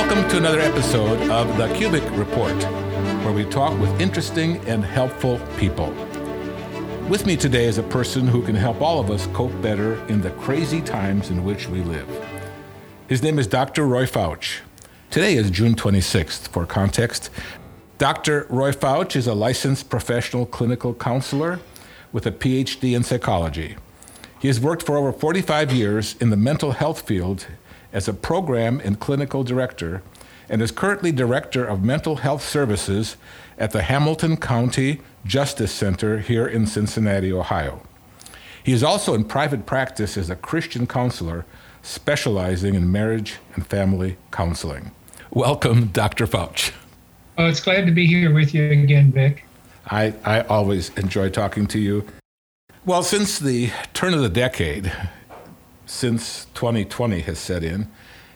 Welcome to another episode of the Kubik Report, where we talk with interesting and helpful people. With me today is a person who can help all of us cope better in the crazy times in which we live. His name is Dr. Roy Fouch. Today is June 26th. For context, Dr. Roy Fouch is a licensed professional clinical counselor with a PhD in psychology. He has worked for over 45 years in the mental health field as a program and clinical director and is currently director of mental health services at the Hamilton County Justice Center here in Cincinnati, Ohio. He is also in private practice as a Christian counselor specializing in marriage and family counseling. Welcome, Dr. Fouch. Oh, it's glad to be here with you again, Vic. I, I always enjoy talking to you. Well, since the turn of the decade, since 2020 has set in,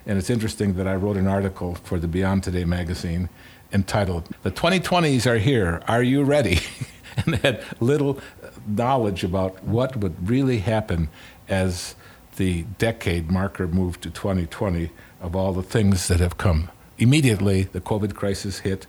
and it's interesting that I wrote an article for the Beyond Today magazine entitled, The 2020s Are Here, Are You Ready? and had little knowledge about what would really happen as the decade marker moved to 2020 of all the things that have come. Immediately, the COVID crisis hit,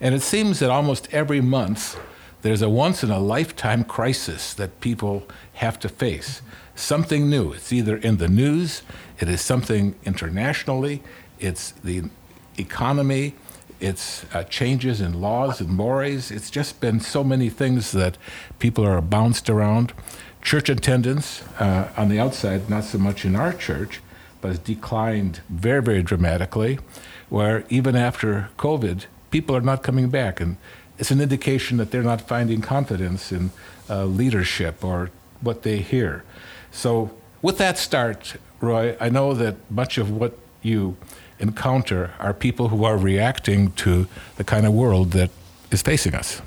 and it seems that almost every month there's a once in a lifetime crisis that people have to face. Something new. It's either in the news, it is something internationally, it's the economy, it's uh, changes in laws and mores. It's just been so many things that people are bounced around. Church attendance uh, on the outside, not so much in our church, but has declined very, very dramatically, where even after COVID, people are not coming back. And it's an indication that they're not finding confidence in uh, leadership or what they hear. So, with that start, Roy, I know that much of what you encounter are people who are reacting to the kind of world that is facing us.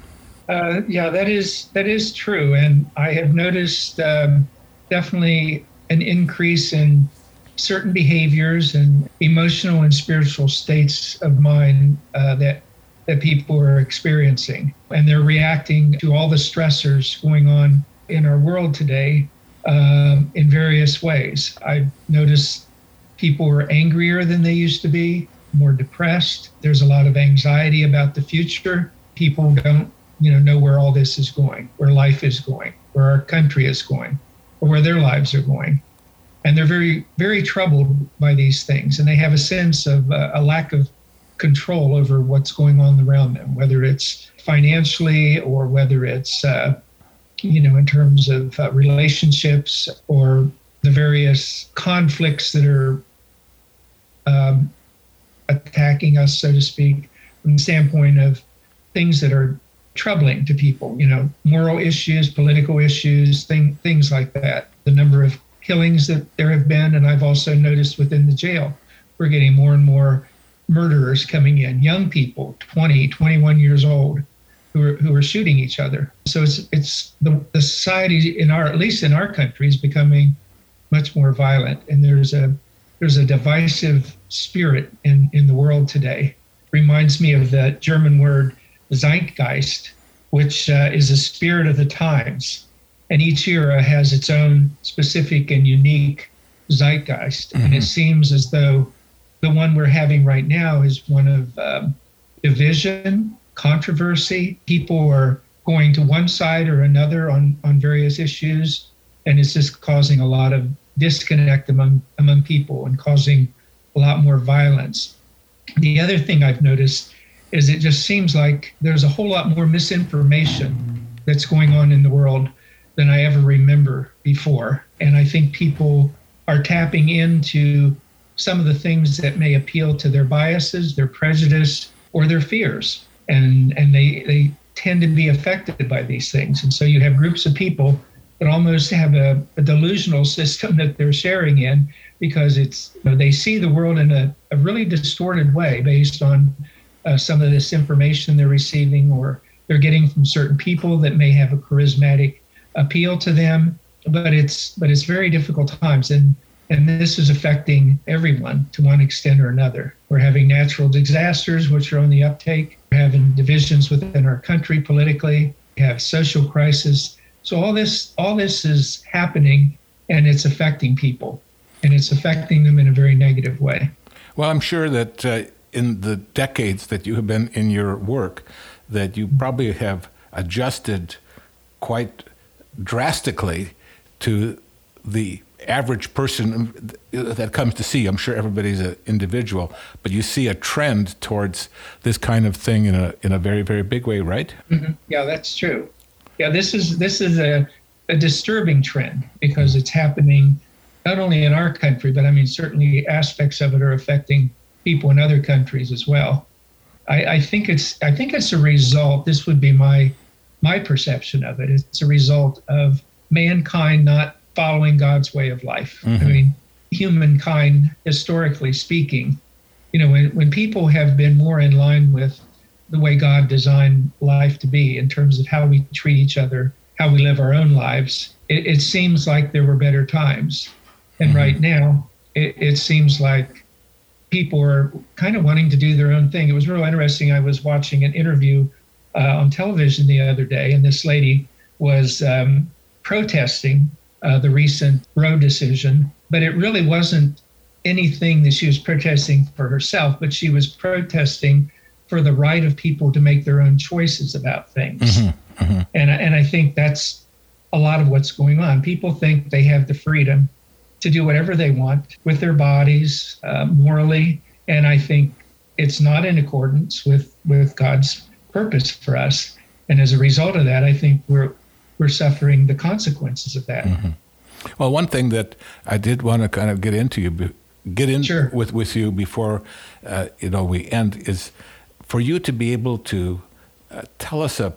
Uh, yeah, that is that is true, and I have noticed um, definitely an increase in certain behaviors and emotional and spiritual states of mind uh, that that people are experiencing, and they're reacting to all the stressors going on in our world today um, in various ways. I've noticed people are angrier than they used to be, more depressed. There's a lot of anxiety about the future. People don't, you know, know where all this is going, where life is going, where our country is going, or where their lives are going. And they're very, very troubled by these things. And they have a sense of uh, a lack of control over what's going on around them, whether it's financially or whether it's, uh, you know, in terms of uh, relationships or the various conflicts that are um, attacking us, so to speak, from the standpoint of things that are troubling to people, you know, moral issues, political issues, thing, things like that. The number of killings that there have been, and I've also noticed within the jail, we're getting more and more murderers coming in, young people, 20, 21 years old, who are, who are shooting each other. So it's, it's the, the society in our, at least in our country, is becoming much more violent. And there's a, there's a divisive spirit in, in the world today. Reminds me of the German word Zeitgeist, which uh, is a spirit of the times. And each era has its own specific and unique zeitgeist. Mm-hmm. And it mm-hmm. seems as though the one we're having right now is one of um, division, controversy. People are going to one side or another on, on various issues. And it's just causing a lot of disconnect among among people and causing a lot more violence. The other thing I've noticed is it just seems like there's a whole lot more misinformation that's going on in the world than I ever remember before. And I think people are tapping into some of the things that may appeal to their biases, their prejudice, or their fears. And and they they tend to be affected by these things. And so you have groups of people that almost have a, a delusional system that they're sharing in because it's you know, they see the world in a, a really distorted way based on uh, some of this information they're receiving or they're getting from certain people that may have a charismatic appeal to them. But it's but it's very difficult times. And and this is affecting everyone to one extent or another. We're having natural disasters which are on the uptake having divisions within our country politically we have social crisis so all this all this is happening and it's affecting people and it's affecting them in a very negative way. Well, I'm sure that uh, in the decades that you have been in your work that you probably have adjusted quite drastically to the average person that comes to see. I'm sure everybody's an individual, but you see a trend towards this kind of thing in a in a very very big way, right? Mm-hmm. Yeah, that's true. Yeah, this is this is a, a disturbing trend because it's happening not only in our country, but I mean certainly aspects of it are affecting people in other countries as well. I, I think it's I think it's a result. This would be my my perception of it. It's a result of mankind not following God's way of life. Mm-hmm. I mean, humankind, historically speaking, you know, when, when people have been more in line with the way God designed life to be in terms of how we treat each other, how we live our own lives, it, it seems like there were better times. And mm-hmm. right now, it, it seems like people are kind of wanting to do their own thing. It was real interesting. I was watching an interview uh, on television the other day, and this lady was um, protesting uh, the recent Roe decision, but it really wasn't anything that she was protesting for herself, but she was protesting for the right of people to make their own choices about things. Mm-hmm, mm-hmm. And, and I think that's a lot of what's going on. People think they have the freedom to do whatever they want with their bodies uh, morally. And I think it's not in accordance with, with God's purpose for us. And as a result of that, I think we're we're suffering the consequences of that. Mm-hmm. Well, one thing that I did want to kind of get into you, get in sure. with with you before uh, you know we end is for you to be able to uh, tell us a,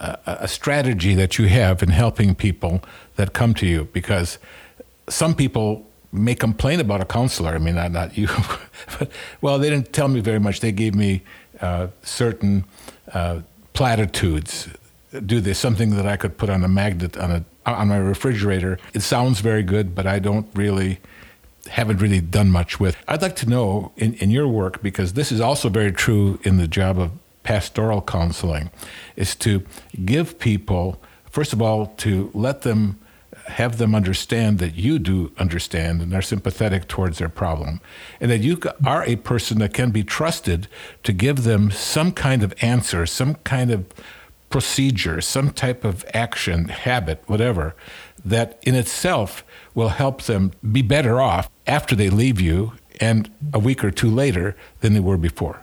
a, a strategy that you have in helping people that come to you because some people may complain about a counselor. I mean, not, not you, but well, they didn't tell me very much. They gave me uh, certain uh, platitudes do this, something that I could put on a magnet on a on my refrigerator. It sounds very good, but I don't really haven't really done much with. I'd like to know in, in your work, because this is also very true in the job of pastoral counseling, is to give people, first of all, to let them have them understand that you do understand and are sympathetic towards their problem, and that you are a person that can be trusted to give them some kind of answer, some kind of procedure, some type of action, habit, whatever, that in itself will help them be better off after they leave you and a week or two later than they were before.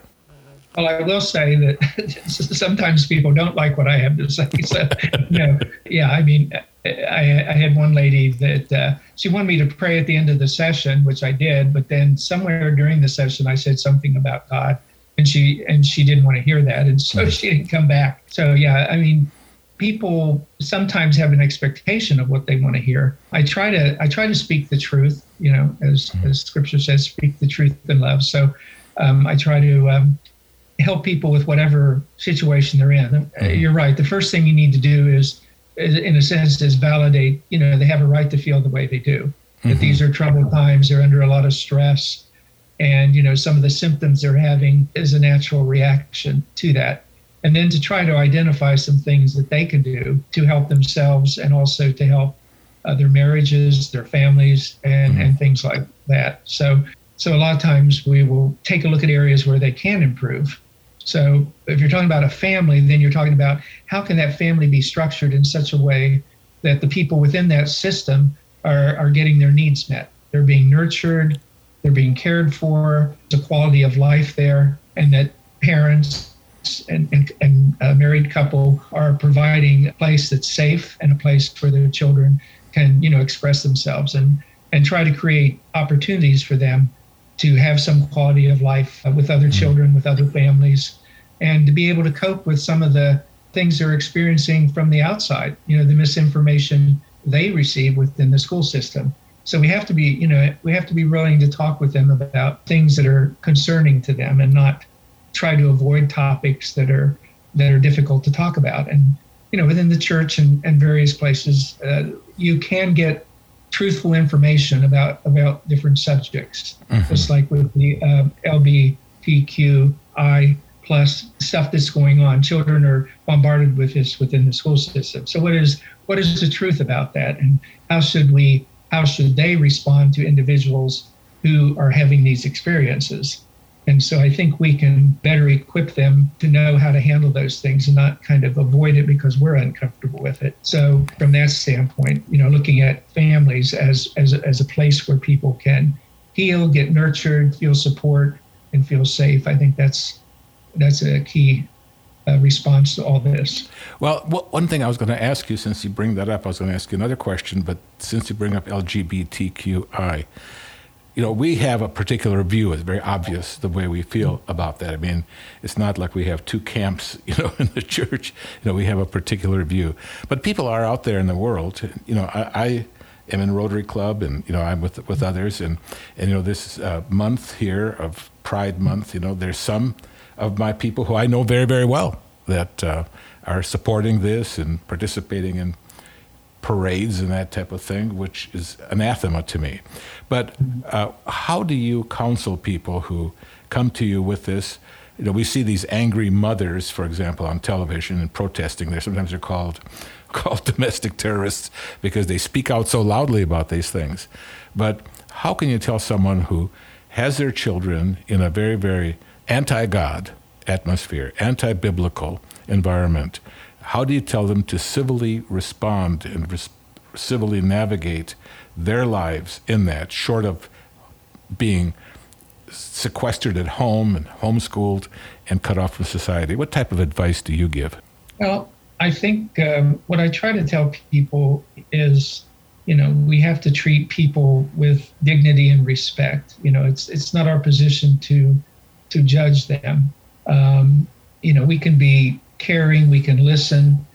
Well, I will say that sometimes people don't like what I have to say. So, you know, yeah, I mean, I, I had one lady that uh, she wanted me to pray at the end of the session, which I did, but then somewhere during the session, I said something about God and she and she didn't want to hear that, and so she didn't come back. So yeah, I mean, people sometimes have an expectation of what they want to hear. I try to I try to speak the truth, you know, as mm-hmm. as Scripture says, speak the truth in love. So um, I try to um, help people with whatever situation they're in. Mm-hmm. You're right. The first thing you need to do is, is, in a sense, is validate. You know, they have a right to feel the way they do. Mm-hmm. That these are troubled times. They're under a lot of stress and you know some of the symptoms they're having is a natural reaction to that. And then to try to identify some things that they can do to help themselves and also to help uh, their marriages their families and mm-hmm. and things like that. So so a lot of times we will take a look at areas where they can improve. So if you're talking about a family then you're talking about how can that family be structured in such a way that the people within that system are, are getting their needs met? They're being nurtured they're being cared for, the quality of life there, and that parents and, and, and a married couple are providing a place that's safe and a place where their children can, you know, express themselves and, and try to create opportunities for them to have some quality of life with other mm-hmm. children, with other families, and to be able to cope with some of the things they're experiencing from the outside, you know, the misinformation they receive within the school system. So we have to be, you know, we have to be willing to talk with them about things that are concerning to them and not try to avoid topics that are that are difficult to talk about. And you know, within the church and, and various places, uh, you can get truthful information about about different subjects, mm-hmm. just like with the uh, LBTQI plus stuff that's going on. Children are bombarded with this within the school system. So what is what is the truth about that, and how should we how should they respond to individuals who are having these experiences? And so I think we can better equip them to know how to handle those things and not kind of avoid it because we're uncomfortable with it. So from that standpoint, you know, looking at families as as a, as a place where people can heal, get nurtured, feel support, and feel safe. I think that's that's a key uh, response to all this. Well, one thing I was going to ask you, since you bring that up, I was going to ask you another question. But since you bring up LGBTQI, you know, we have a particular view. It's very obvious the way we feel about that. I mean, it's not like we have two camps, you know, in the church. You know, we have a particular view. But people are out there in the world. You know, I, I am in Rotary Club, and you know, I'm with with others, and and you know, this uh, month here of Pride Month, you know, there's some of my people who I know very very well that uh, are supporting this and participating in parades and that type of thing, which is anathema to me. But uh, how do you counsel people who come to you with this? You know, we see these angry mothers, for example, on television and protesting. There, sometimes they're called called domestic terrorists because they speak out so loudly about these things. But how can you tell someone who has their children in a very, very anti-God atmosphere, anti-biblical environment, how do you tell them to civilly respond and res- civilly navigate their lives in that, short of being sequestered at home and homeschooled and cut off from society? What type of advice do you give? Well, I think um, what I try to tell people is, you know, we have to treat people with dignity and respect. You know, it's it's not our position to to judge them. Um, you know, we can be caring, we can listen.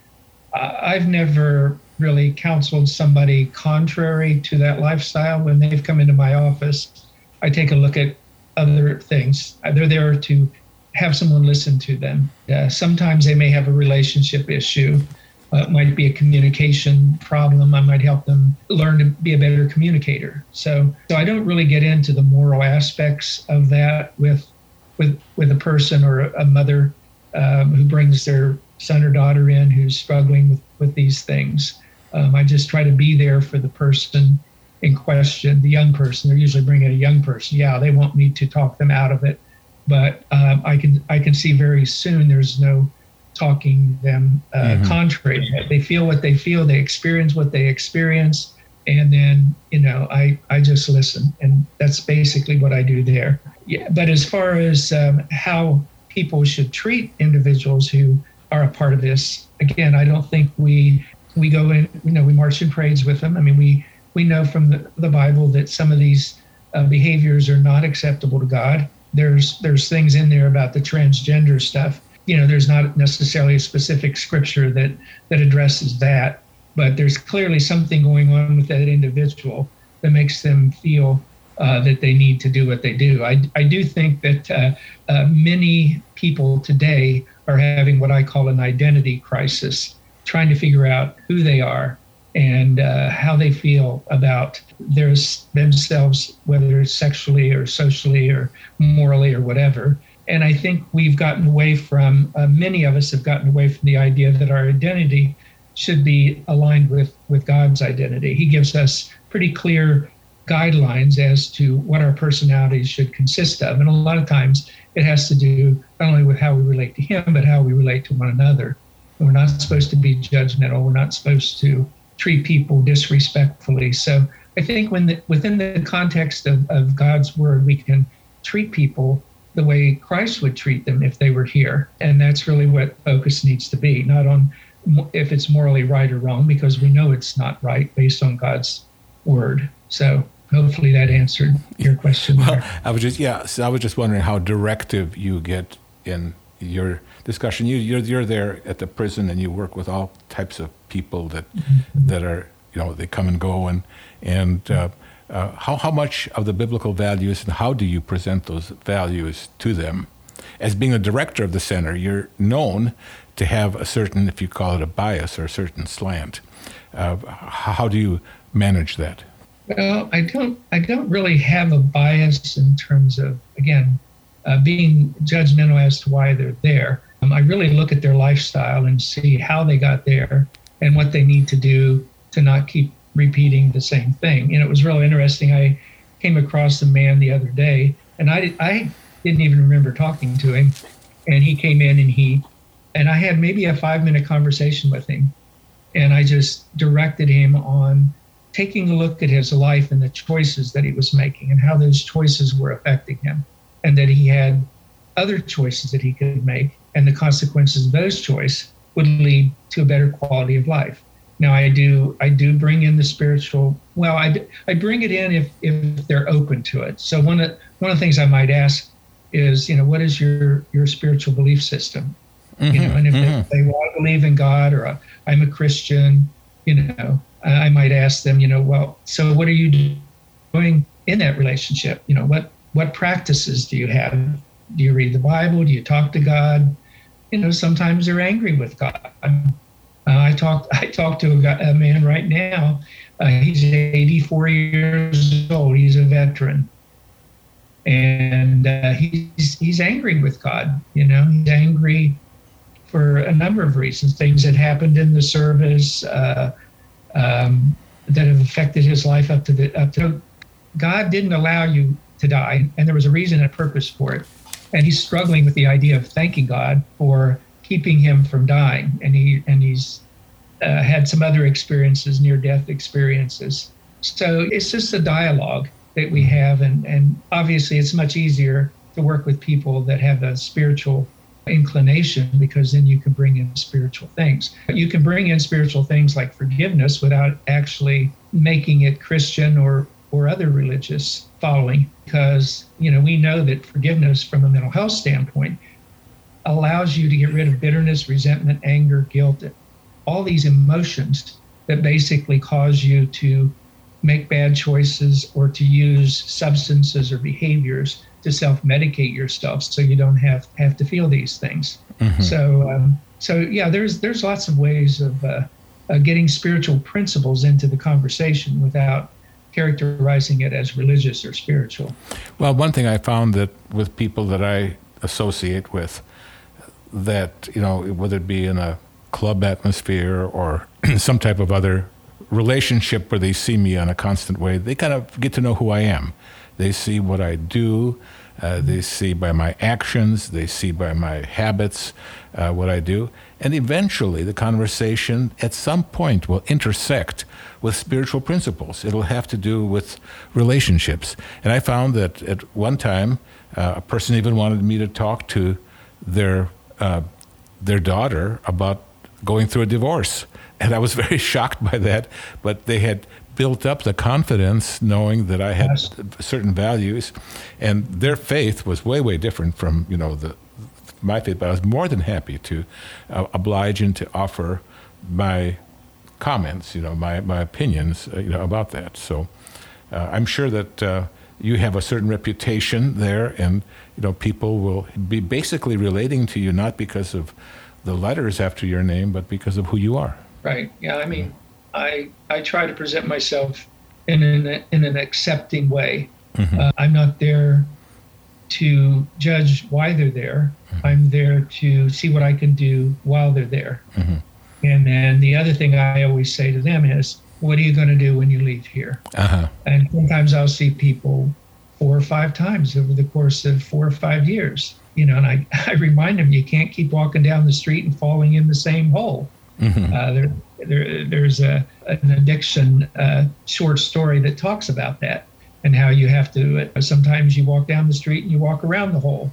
I've never really counseled somebody contrary to that lifestyle. When they've come into my office, I take a look at other things. They're there to have someone listen to them. Uh, sometimes they may have a relationship issue. Uh, it might be a communication problem. I might help them learn to be a better communicator. So, so I don't really get into the moral aspects of that with with with a person or a, a mother um, who brings their son or daughter in who's struggling with, with these things. Um, I just try to be there for the person in question, the young person. They're usually bringing a young person. Yeah, they want me to talk them out of it, but um, I can I can see very soon there's no talking them uh, mm-hmm. contrary. They feel what they feel. They experience what they experience, and then you know I I just listen, and that's basically what I do there. Yeah, but as far as um, how people should treat individuals who are a part of this. Again, I don't think we we go in, you know, we march in parades with them. I mean, we we know from the, the Bible that some of these uh, behaviors are not acceptable to God. There's there's things in there about the transgender stuff. You know, there's not necessarily a specific scripture that that addresses that, but there's clearly something going on with that individual that makes them feel uh, that they need to do what they do. I, I do think that uh, uh, many people today are having what I call an identity crisis, trying to figure out who they are and uh, how they feel about their, themselves, whether sexually or socially or morally or whatever. And I think we've gotten away from, uh, many of us have gotten away from the idea that our identity should be aligned with, with God's identity. He gives us pretty clear guidelines as to what our personalities should consist of. And a lot of times it has to do not only with how we relate to Him, but how we relate to one another. we're not supposed to be judgmental. We're not supposed to treat people disrespectfully. So I think when the, within the context of, of God's word, we can treat people the way Christ would treat them if they were here. And that's really what focus needs to be, not on if it's morally right or wrong, because we know it's not right based on God's word. So hopefully that answered your question. Well, I was just yeah, so I was just wondering how directive you get in your discussion. You you're you're there at the prison and you work with all types of people that mm-hmm. that are you know they come and go and and uh, uh, how how much of the biblical values and how do you present those values to them? As being a director of the center, you're known to have a certain, if you call it a bias or a certain slant. Uh, how do you manage that? Well, I don't. I don't really have a bias in terms of again uh, being judgmental as to why they're there. Um, I really look at their lifestyle and see how they got there and what they need to do to not keep repeating the same thing. And it was really interesting. I came across a man the other day, and I I didn't even remember talking to him. And he came in and he, and I had maybe a five minute conversation with him. And I just directed him on taking a look at his life and the choices that he was making and how those choices were affecting him. And that he had other choices that he could make. And the consequences of those choices would lead to a better quality of life. Now I do I do bring in the spiritual. Well, I, I bring it in if if they're open to it. So one of one of the things I might ask is you know what is your your spiritual belief system? Mm-hmm, you know, and if mm-hmm. they, they well, I believe in God or uh, I'm a Christian, you know, I might ask them, you know, well, so what are you doing in that relationship? You know, what what practices do you have? Do you read the Bible? Do you talk to God? You know, sometimes they're angry with God. Uh, I talked I talked to a, guy, a man right now. Uh, he's 84 years old. He's a veteran, and uh, he's he's angry with God. You know, he's angry for a number of reasons. Things that happened in the service uh, um, that have affected his life up to the up to. God didn't allow you to die, and there was a reason and a purpose for it. And he's struggling with the idea of thanking God for keeping him from dying, and he and he's uh, had some other experiences, near death experiences. So it's just a dialogue that we have, and and obviously it's much easier to work with people that have a spiritual inclination because then you can bring in spiritual things. You can bring in spiritual things like forgiveness without actually making it Christian or or other religious following because you know we know that forgiveness from a mental health standpoint allows you to get rid of bitterness, resentment, anger, guilt, all these emotions that basically cause you to make bad choices or to use substances or behaviors to self-medicate yourself so you don't have have to feel these things mm-hmm. so um, so yeah there's there's lots of ways of uh, uh, getting spiritual principles into the conversation without characterizing it as religious or spiritual well one thing i found that with people that i associate with that you know whether it be in a club atmosphere or some type of other relationship where they see me on a constant way, they kind of get to know who I am. They see what I do. Uh, they see by my actions. They see by my habits uh, what I do. And eventually, the conversation at some point will intersect with spiritual principles. It'll have to do with relationships. And I found that at one time, uh, a person even wanted me to talk to their uh, their daughter about going through a divorce. And I was very shocked by that. But they had built up the confidence knowing that I had yes. certain values. And their faith was way, way different from, you know, the my faith. But I was more than happy to uh, oblige and to offer my comments, you know, my, my opinions, uh, you know, about that. So uh, I'm sure that uh, you have a certain reputation there, and you know, people will be basically relating to you not because of the letters after your name, but because of who you are. Right. Yeah. I mean, I I try to present myself in an in an accepting way. Mm-hmm. Uh, I'm not there to judge why they're there. Mm-hmm. I'm there to see what I can do while they're there. Mm-hmm. And then the other thing I always say to them is, "What are you going to do when you leave here?" Uh-huh. And sometimes I'll see people four or five times over the course of four or five years you know, and I, I remind them you can't keep walking down the street and falling in the same hole. Mm-hmm. Uh, there, there, there's a, an addiction uh, short story that talks about that and how you have to, uh, sometimes you walk down the street and you walk around the hole.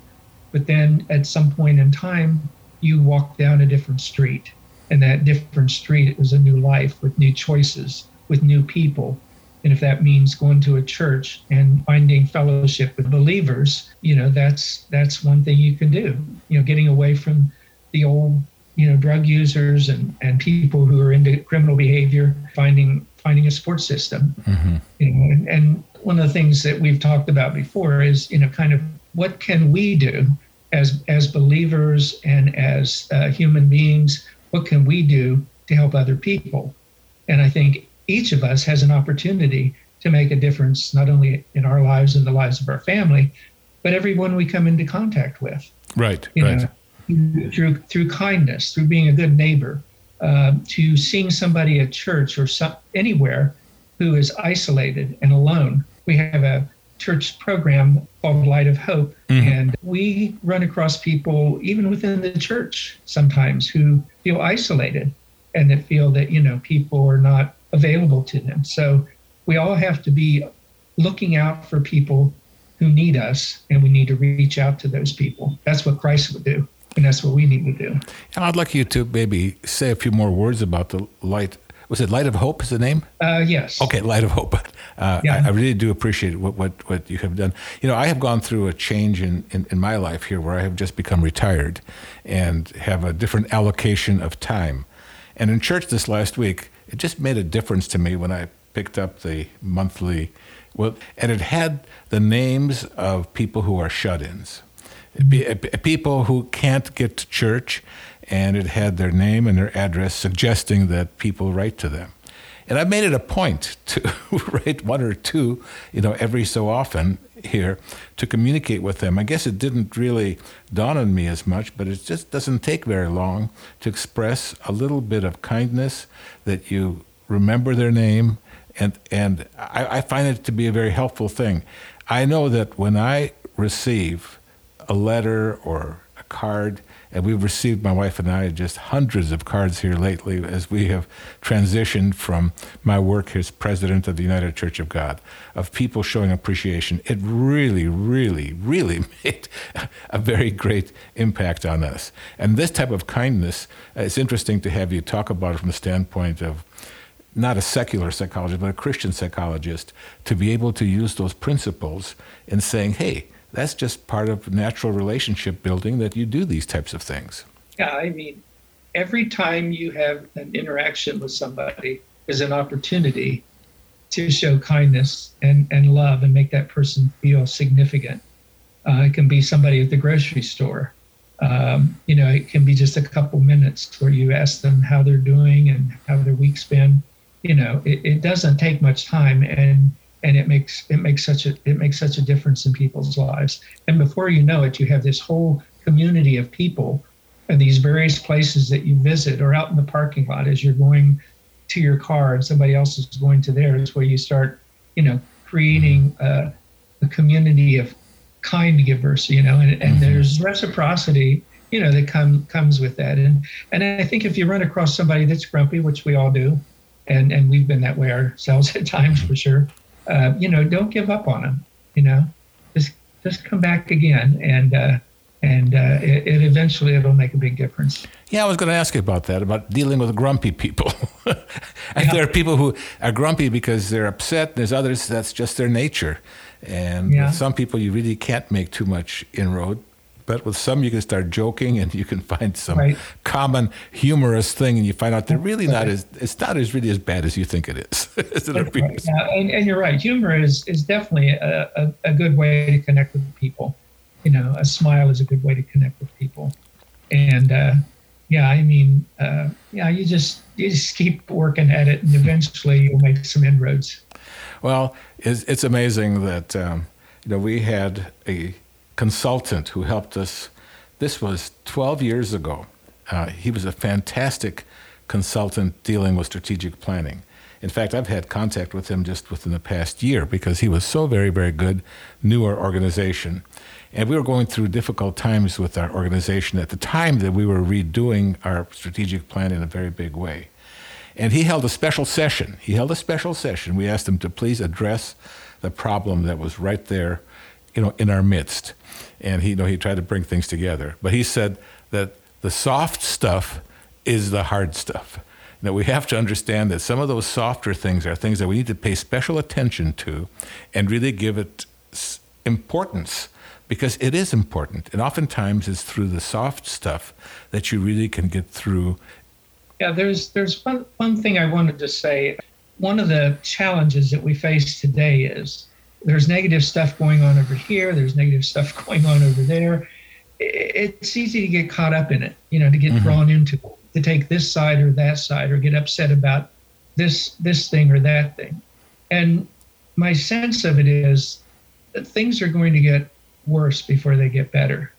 But then at some point in time, you walk down a different street. And that different street is a new life with new choices, with new people, and if that means going to a church and finding fellowship with believers, you know, that's that's one thing you can do. You know, getting away from the old, you know, drug users and, and people who are into criminal behavior, finding finding a support system. Mm-hmm. You know, and, and one of the things that we've talked about before is, you know, kind of what can we do as as believers and as uh, human beings? What can we do to help other people? And I think each of us has an opportunity to make a difference, not only in our lives and the lives of our family, but everyone we come into contact with. Right. You right. Know, through through kindness, through being a good neighbor, uh, to seeing somebody at church or some, anywhere who is isolated and alone. We have a church program called Light of Hope. Mm-hmm. And we run across people, even within the church, sometimes who feel isolated and that feel that, you know, people are not available to them. So we all have to be looking out for people who need us, and we need to reach out to those people. That's what Christ would do. And that's what we need to do. And I'd like you to maybe say a few more words about the light was it Light of Hope is the name? Uh, yes. Okay, Light of Hope. Uh, yeah. I, I, really do appreciate what, what, what you have done. You know, I have gone through a change in, in, in, my life here where I have just become retired and have a different allocation of time. And in church this last week, it just made a difference to me when I picked up the monthly, well, and it had the names of people who are shut ins. Uh, people who can't get to church and it had their name and their address suggesting that people write to them. And I've made it a point to write one or two, you know, every so often here to communicate with them. I guess it didn't really dawn on me as much, but it just doesn't take very long to express a little bit of kindness that you remember their name. And, and I, I find it to be a very helpful thing. I know that when I receive a letter or a card, and we've received, my wife and I, just hundreds of cards here lately as we have transitioned from my work as president of the United Church of God, of people showing appreciation. It really, really, really made a very great impact on us. And this type of kindness, uh, it's interesting to have you talk about it from the standpoint of not a secular psychologist, but a Christian psychologist, to be able to use those principles in saying, hey, that's just part of natural relationship building that you do these types of things. Yeah, I mean, every time you have an interaction with somebody is an opportunity to show kindness and, and love and make that person feel significant. Uh, it can be somebody at the grocery store. Um, you know, it can be just a couple minutes where you ask them how they're doing and how their week's been. You know, it, it doesn't take much time, and and it makes it makes such a it makes such a difference in people's lives. And before you know it, you have this whole community of people and these various places that you visit or out in the parking lot as you're going to your car and somebody else is going to theirs, where you start, you know, creating a, a community of kind givers, you know, and, and mm-hmm. there's reciprocity, you know, that come comes with that. And and I think if you run across somebody that's grumpy, which we all do, and and we've been that way ourselves at times for sure, uh, you know, don't give up on them. You know, just just come back again, and uh, and uh, it, it, eventually it'll make a big difference. Yeah, I was going to ask you about that about dealing with grumpy people. and yeah. there are people who are grumpy because they're upset. There's others that's just their nature, and yeah. some people you really can't make too much inroad but with some, you can start joking and you can find some right. common humorous thing, and you find out they're really not as it's not as really as bad as you think it is. right. yeah, and, and, you're right. Humor is is definitely a, a, a, good way to connect with people. You know, a smile is a good way to connect with people, and uh, yeah, I mean, uh, yeah, you just you just keep working at it, and eventually you'll make some inroads. Well, it's, it's amazing that um, you know we had a consultant who helped us. This was 12 years ago. Uh, he was a fantastic consultant dealing with strategic planning. In fact, I've had contact with him just within the past year because he was so very, very good, knew our organization. And we were going through difficult times with our organization at the time that we were redoing our strategic plan in a very big way. And he held a special session. He held a special session. We asked him to please address the problem that was right there, you know, in our midst and he you know he tried to bring things together. But he said that the soft stuff is the hard stuff. That we have to understand that some of those softer things are things that we need to pay special attention to, and really give it importance because it is important. And oftentimes it's through the soft stuff that you really can get through. Yeah, there's there's one one thing I wanted to say. One of the challenges that we face today is there's negative stuff going on over here, there's negative stuff going on over there. It's easy to get caught up in it, you know, to get mm-hmm. drawn into to take this side or that side or get upset about this this thing or that thing. And my sense of it is that things are going to get worse before they get better.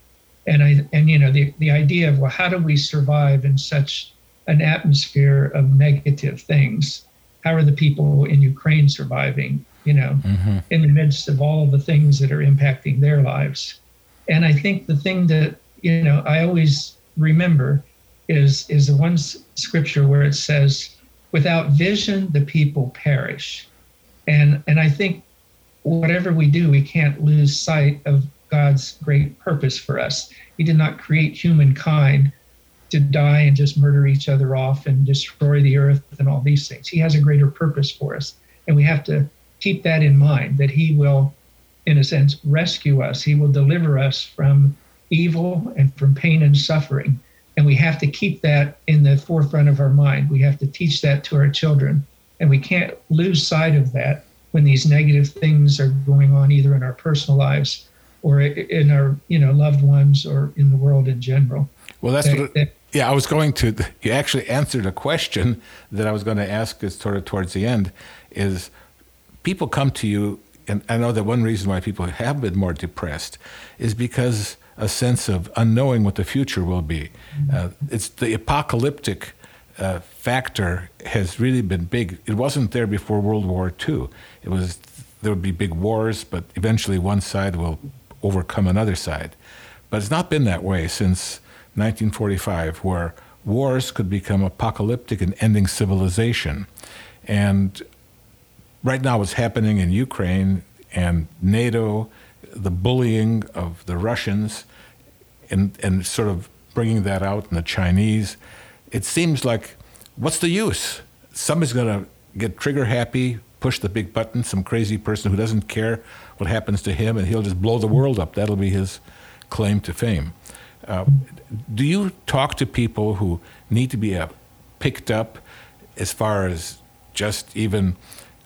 And I and you know the the idea of well how do we survive in such an atmosphere of negative things? How are the people in Ukraine surviving? You know, mm-hmm. in the midst of all of the things that are impacting their lives. And I think the thing that, you know, I always remember is is the one scripture where it says, without vision the people perish. And and I think whatever we do, we can't lose sight of God's great purpose for us. He did not create humankind to die and just murder each other off and destroy the earth and all these things. He has a greater purpose for us. And we have to keep that in mind that He will, in a sense, rescue us. He will deliver us from evil and from pain and suffering. And we have to keep that in the forefront of our mind. We have to teach that to our children. And we can't lose sight of that when these negative things are going on either in our personal lives or in our you know loved ones or in the world in general. Well, that's that, what. It, yeah, I was going to. You actually answered a question that I was going to ask. Is sort of towards the end. Is people come to you, and I know that one reason why people have been more depressed is because a sense of unknowing what the future will be. Mm-hmm. Uh, it's the apocalyptic uh, factor has really been big. It wasn't there before World War II. It was there would be big wars, but eventually one side will overcome another side. But it's not been that way since 1945, where wars could become apocalyptic and ending civilization. And right now, what's happening in Ukraine and NATO, the bullying of the Russians, and, and sort of bringing that out in the Chinese, it seems like what's the use? Somebody's going to get trigger happy, push the big button, some crazy person who doesn't care what happens to him, and he'll just blow the world up. That'll be his claim to fame. Uh, do you talk to people who need to be uh, picked up as far as just even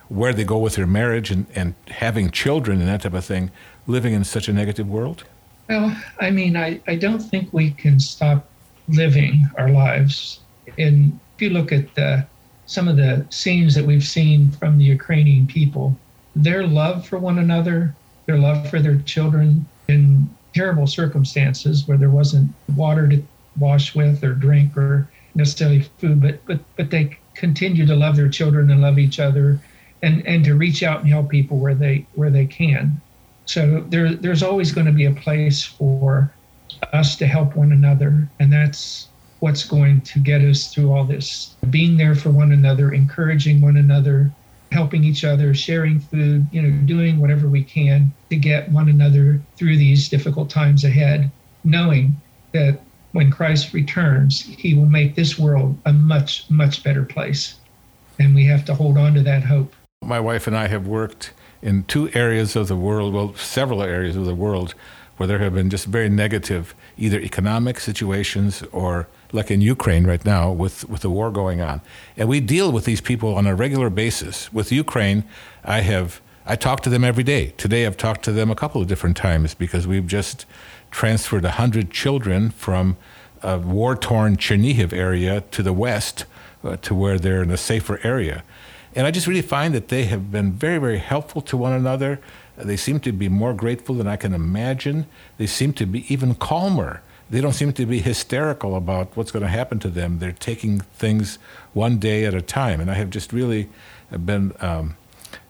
where they go with their marriage and, and having children and that type of thing, living in such a negative world? Well, I mean, I, I don't think we can stop living our lives. And if you look at the, some of the scenes that we've seen from the Ukrainian people, their love for one another, their love for their children in terrible circumstances where there wasn't water to wash with or drink or necessarily food, but but but they continue to love their children and love each other and and to reach out and help people where they where they can. So there there's always going to be a place for us to help one another and that's what's going to get us through all this being there for one another encouraging one another helping each other, sharing food, you know, doing whatever we can to get one another through these difficult times ahead, knowing that when Christ returns, he will make this world a much, much better place. And we have to hold on to that hope. My wife and I have worked in two areas of the world, well, several areas of the world, where there have been just very negative either economic situations or like in Ukraine right now with, with the war going on. And we deal with these people on a regular basis. With Ukraine, I have I talk to them every day. Today I've talked to them a couple of different times because we've just transferred 100 children from a war-torn Chernihiv area to the west uh, to where they're in a safer area. And I just really find that they have been very, very helpful to one another. They seem to be more grateful than I can imagine. They seem to be even calmer they don't seem to be hysterical about what's going to happen to them. They're taking things one day at a time. And I have just really been um,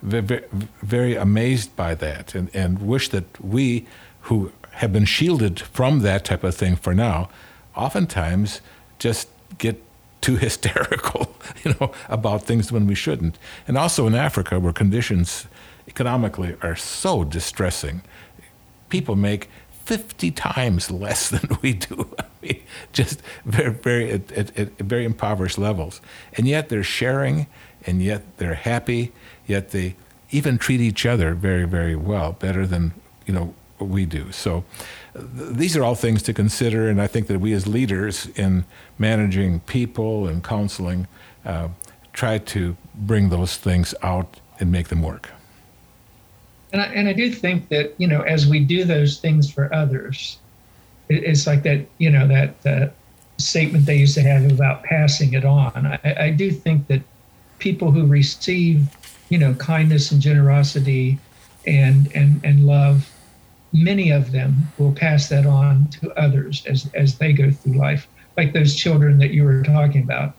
very, very amazed by that and, and wish that we who have been shielded from that type of thing for now, oftentimes just get too hysterical, you know, about things when we shouldn't. And also in Africa, where conditions economically are so distressing, people make 50 times less than we do. I mean, just very, very, at, at, at, very impoverished levels. And yet they're sharing, and yet they're happy, yet they even treat each other very, very well, better than, you know, we do. So these are all things to consider, and I think that we as leaders in managing people and counseling uh, try to bring those things out and make them work. And I, and I do think that, you know, as we do those things for others, it, it's like that, you know, that uh, statement they used to have about passing it on. I, I do think that people who receive, you know, kindness and generosity and, and, and love, many of them will pass that on to others as, as they go through life, like those children that you were talking about.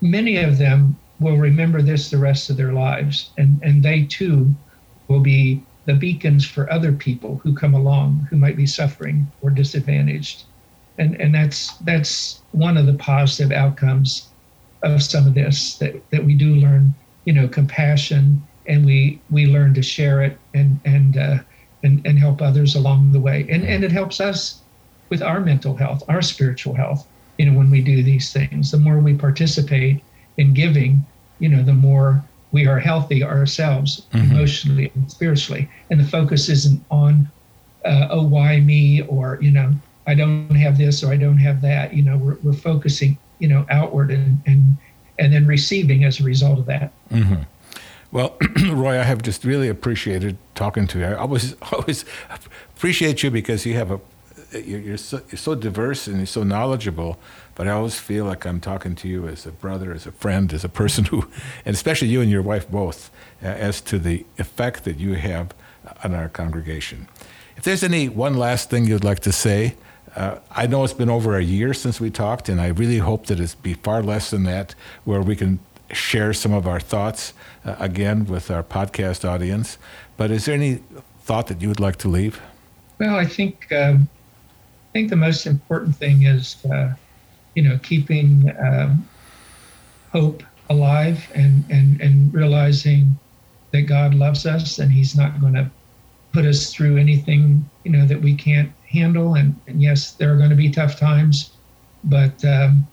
Many of them will remember this the rest of their lives, and, and they too will be the beacons for other people who come along who might be suffering or disadvantaged. And, and that's that's one of the positive outcomes of some of this that, that we do learn, you know, compassion and we we learn to share it and and uh, and, and help others along the way. And and it helps us with our mental health, our spiritual health, you know, when we do these things. The more we participate in giving, you know, the more we are healthy ourselves mm-hmm. emotionally and spiritually. And the focus isn't on, uh, oh, why me? Or, you know, I don't have this or I don't have that. You know, we're, we're focusing, you know, outward and, and, and then receiving as a result of that. Mm-hmm. Well, Roy, I have just really appreciated talking to you. I always, always appreciate you because you have a, you're, you're, so, you're so diverse and you're so knowledgeable but I always feel like I'm talking to you as a brother, as a friend, as a person who, and especially you and your wife both, uh, as to the effect that you have on our congregation. If there's any one last thing you'd like to say, uh, I know it's been over a year since we talked, and I really hope that it's be far less than that, where we can share some of our thoughts uh, again with our podcast audience. But is there any thought that you would like to leave? Well, I think um, I think the most important thing is uh, you know, keeping um, hope alive and, and, and realizing that God loves us and He's not going to put us through anything, you know, that we can't handle. And, and yes, there are going to be tough times, but, um,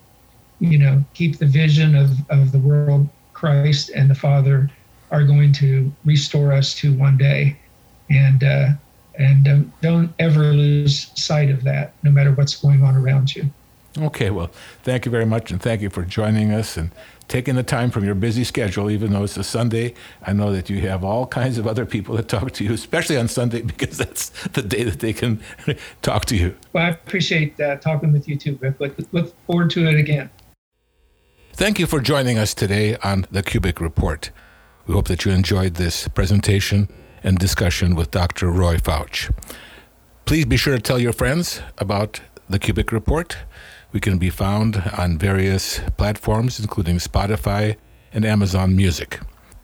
you know, keep the vision of, of the world Christ and the Father are going to restore us to one day. And, uh, and don't, don't ever lose sight of that, no matter what's going on around you. Okay, well, thank you very much, and thank you for joining us and taking the time from your busy schedule, even though it's a Sunday. I know that you have all kinds of other people that talk to you, especially on Sunday, because that's the day that they can talk to you. Well, I appreciate uh, talking with you too, Rick. Look, look forward to it again. Thank you for joining us today on the Kubik Report. We hope that you enjoyed this presentation and discussion with Dr. Roy Fouch. Please be sure to tell your friends about the Kubik Report we can be found on various platforms, including Spotify and Amazon Music.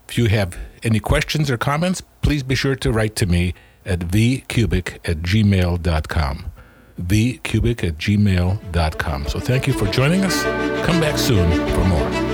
If you have any questions or comments, please be sure to write to me at vkubik at gmail.com. vkubik at gmail.com. So thank you for joining us. Come back soon for more.